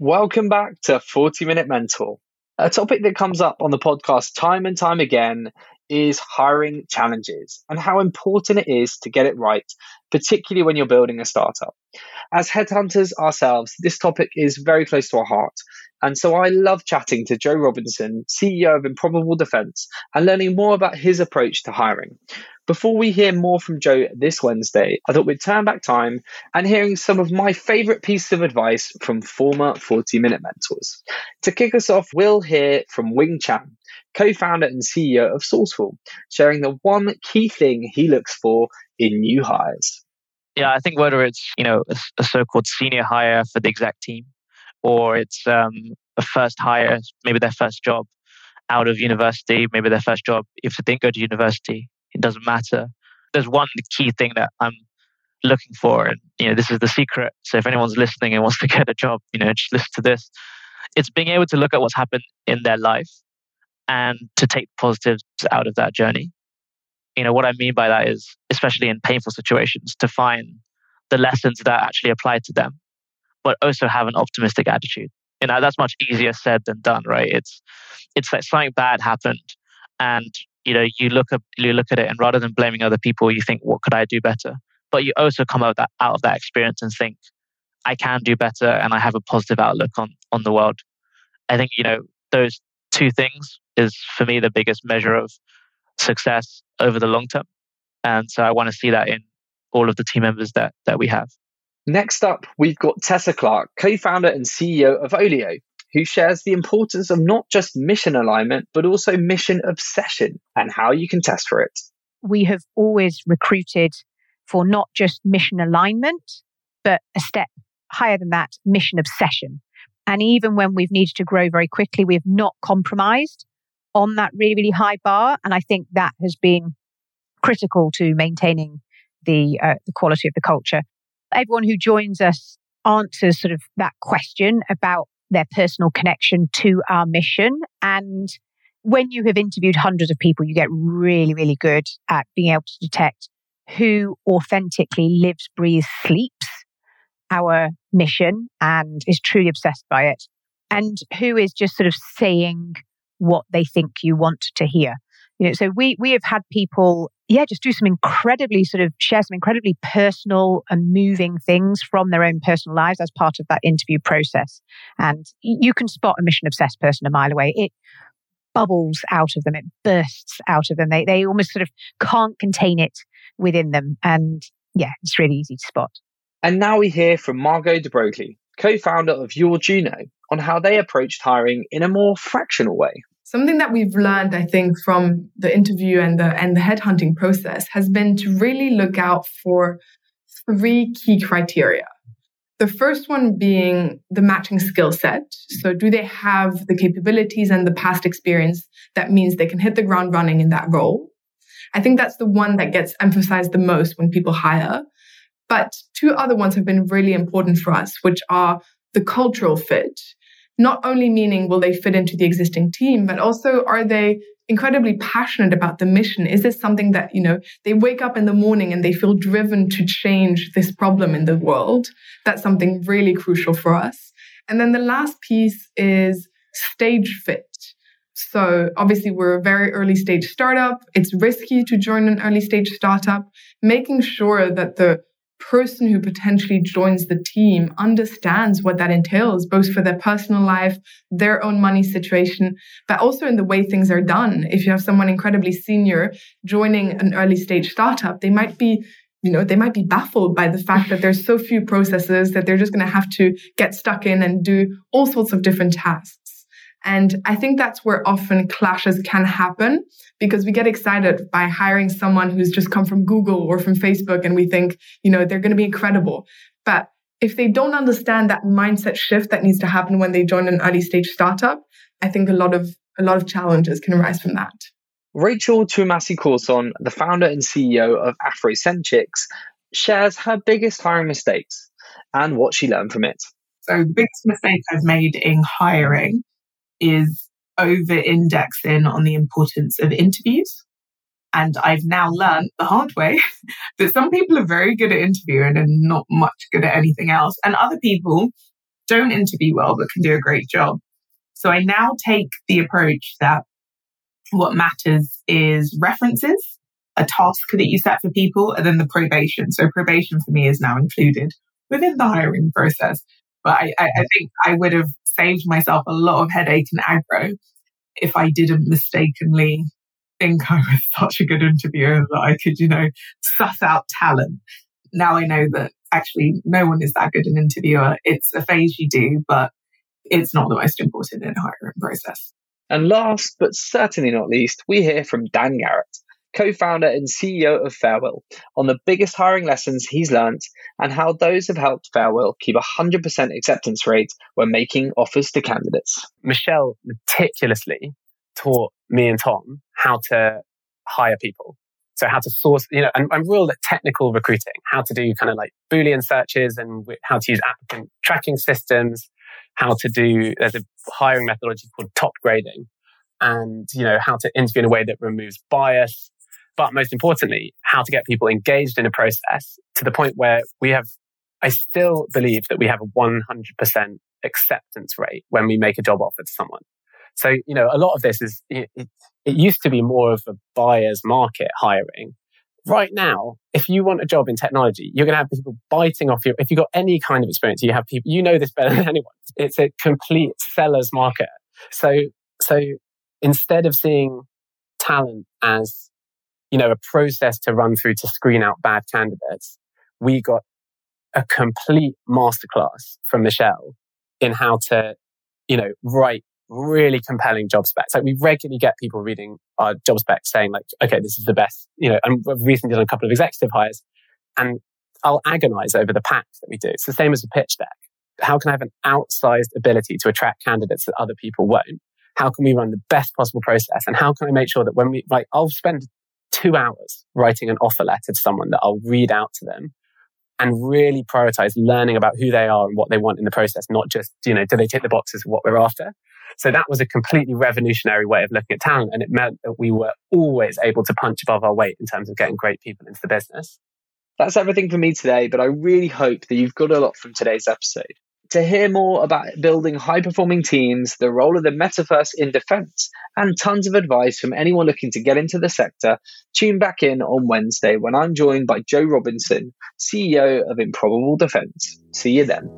Welcome back to 40 Minute Mentor. A topic that comes up on the podcast time and time again is hiring challenges and how important it is to get it right, particularly when you're building a startup. As headhunters ourselves, this topic is very close to our heart. And so I love chatting to Joe Robinson, CEO of Improbable Defense, and learning more about his approach to hiring. Before we hear more from Joe this Wednesday, I thought we'd turn back time and hearing some of my favorite pieces of advice from former 40 Minute mentors. To kick us off, we'll hear from Wing Chan, co founder and CEO of Sourceful, sharing the one key thing he looks for in new hires. Yeah, I think whether it's you know a, a so-called senior hire for the exact team, or it's um, a first hire, maybe their first job out of university, maybe their first job if they didn't go to university, it doesn't matter. There's one key thing that I'm looking for, and you know this is the secret. So if anyone's listening and wants to get a job, you know, just listen to this. It's being able to look at what's happened in their life and to take positives out of that journey. You know, what I mean by that is, especially in painful situations, to find the lessons that actually apply to them, but also have an optimistic attitude. You know, that's much easier said than done, right? It's it's like something bad happened and you know you look at you look at it and rather than blaming other people, you think, what could I do better? But you also come out of that out of that experience and think, I can do better and I have a positive outlook on on the world. I think, you know, those two things is for me the biggest measure of success over the long term. And so I want to see that in all of the team members that that we have. Next up, we've got Tessa Clarke, co-founder and CEO of Olio, who shares the importance of not just mission alignment, but also mission obsession and how you can test for it. We have always recruited for not just mission alignment, but a step higher than that, mission obsession. And even when we've needed to grow very quickly, we have not compromised on that really, really high bar. And I think that has been critical to maintaining the, uh, the quality of the culture. Everyone who joins us answers sort of that question about their personal connection to our mission. And when you have interviewed hundreds of people, you get really, really good at being able to detect who authentically lives, breathes, sleeps our mission and is truly obsessed by it, and who is just sort of saying what they think you want to hear. You know, so we we have had people, yeah, just do some incredibly sort of share some incredibly personal and moving things from their own personal lives as part of that interview process. And you can spot a mission obsessed person a mile away. It bubbles out of them, it bursts out of them. They they almost sort of can't contain it within them. And yeah, it's really easy to spot. And now we hear from Margot de Broglie, co-founder of Your Juno, on how they approached hiring in a more fractional way. Something that we've learned, I think, from the interview and the and the headhunting process has been to really look out for three key criteria. The first one being the matching skill set. So do they have the capabilities and the past experience that means they can hit the ground running in that role? I think that's the one that gets emphasized the most when people hire. But two other ones have been really important for us, which are the cultural fit. Not only meaning will they fit into the existing team, but also are they incredibly passionate about the mission? Is this something that, you know, they wake up in the morning and they feel driven to change this problem in the world? That's something really crucial for us. And then the last piece is stage fit. So obviously we're a very early stage startup. It's risky to join an early stage startup, making sure that the person who potentially joins the team understands what that entails, both for their personal life, their own money situation, but also in the way things are done. If you have someone incredibly senior joining an early stage startup, they might be you know, they might be baffled by the fact that there's so few processes that they're just going to have to get stuck in and do all sorts of different tasks. And I think that's where often clashes can happen because we get excited by hiring someone who's just come from Google or from Facebook and we think, you know, they're going to be incredible. But if they don't understand that mindset shift that needs to happen when they join an early stage startup, I think a lot of a lot of challenges can arise from that. Rachael Twumasi Corson, the founder and CEO of Afrocenchix, shares her biggest hiring mistakes and what she learned from it. So the biggest mistake I've made in hiring is over indexing on the importance of interviews. And I've now learned the hard way that some people are very good at interviewing and not much good at anything else. And other people don't interview well, but can do a great job. So I now take the approach that what matters is references, a task that you set for people, and then the probation. So probation for me is now included within the hiring process. But I, I, I think I would have saved myself a lot of headache and aggro if I didn't mistakenly think I was such a good interviewer that I could, you know, suss out talent. Now I know that actually no one is that good an interviewer. It's a phase you do, but it's not the most important in hiring process. And last but certainly not least, we hear from Dan Garrett, co founder and CEO of Farewill, on the biggest hiring lessons he's learned and how those have helped Farewill keep a 100% acceptance rate when making offers to candidates. Michelle meticulously taught me and Tom how to hire people. So how to source, you know, I'm, I'm real at technical recruiting, how to do kind of like Boolean searches and how to use applicant tracking systems, how to do, there's a hiring methodology called top grading and, you know, how to interview in a way that removes bias. But most importantly, how to get people engaged in a process to the point where we have, I still believe that we have a 100% acceptance rate when we make a job offer to someone. So, you know, a lot of this is, it, it, used to be more of a buyer's market hiring. Right now, if you want a job in technology, you're going to have people biting off your, if you've got any kind of experience, you have people, you know this better than anyone. It's a complete seller's market. So, so instead of seeing talent as, you know, a process to run through to screen out bad candidates, we got a complete masterclass from Michelle in how to, you know, write really compelling job specs. Like we regularly get people reading our job specs saying like, okay, this is the best, you know, and we've recently done a couple of executive hires and I'll agonize over the packs that we do. It's the same as a pitch deck. How can I have an outsized ability to attract candidates that other people won't? How can we run the best possible process? And how can I make sure that when we, like, I'll spend two hours writing an offer letter to someone that I'll read out to them and really prioritize learning about who they are and what they want in the process, not just, you know, do they tick the boxes of what we're after? So that was a completely revolutionary way of looking at talent. And it meant that we were always able to punch above our weight in terms of getting great people into the business. That's everything for me today, but I really hope that you've got a lot from today's episode. To hear more about building high performing teams, the role of the metaverse in defense, and tons of advice from anyone looking to get into the sector, tune back in on Wednesday when I'm joined by Joe Robinson, CEO of Improbable Defense. See you then.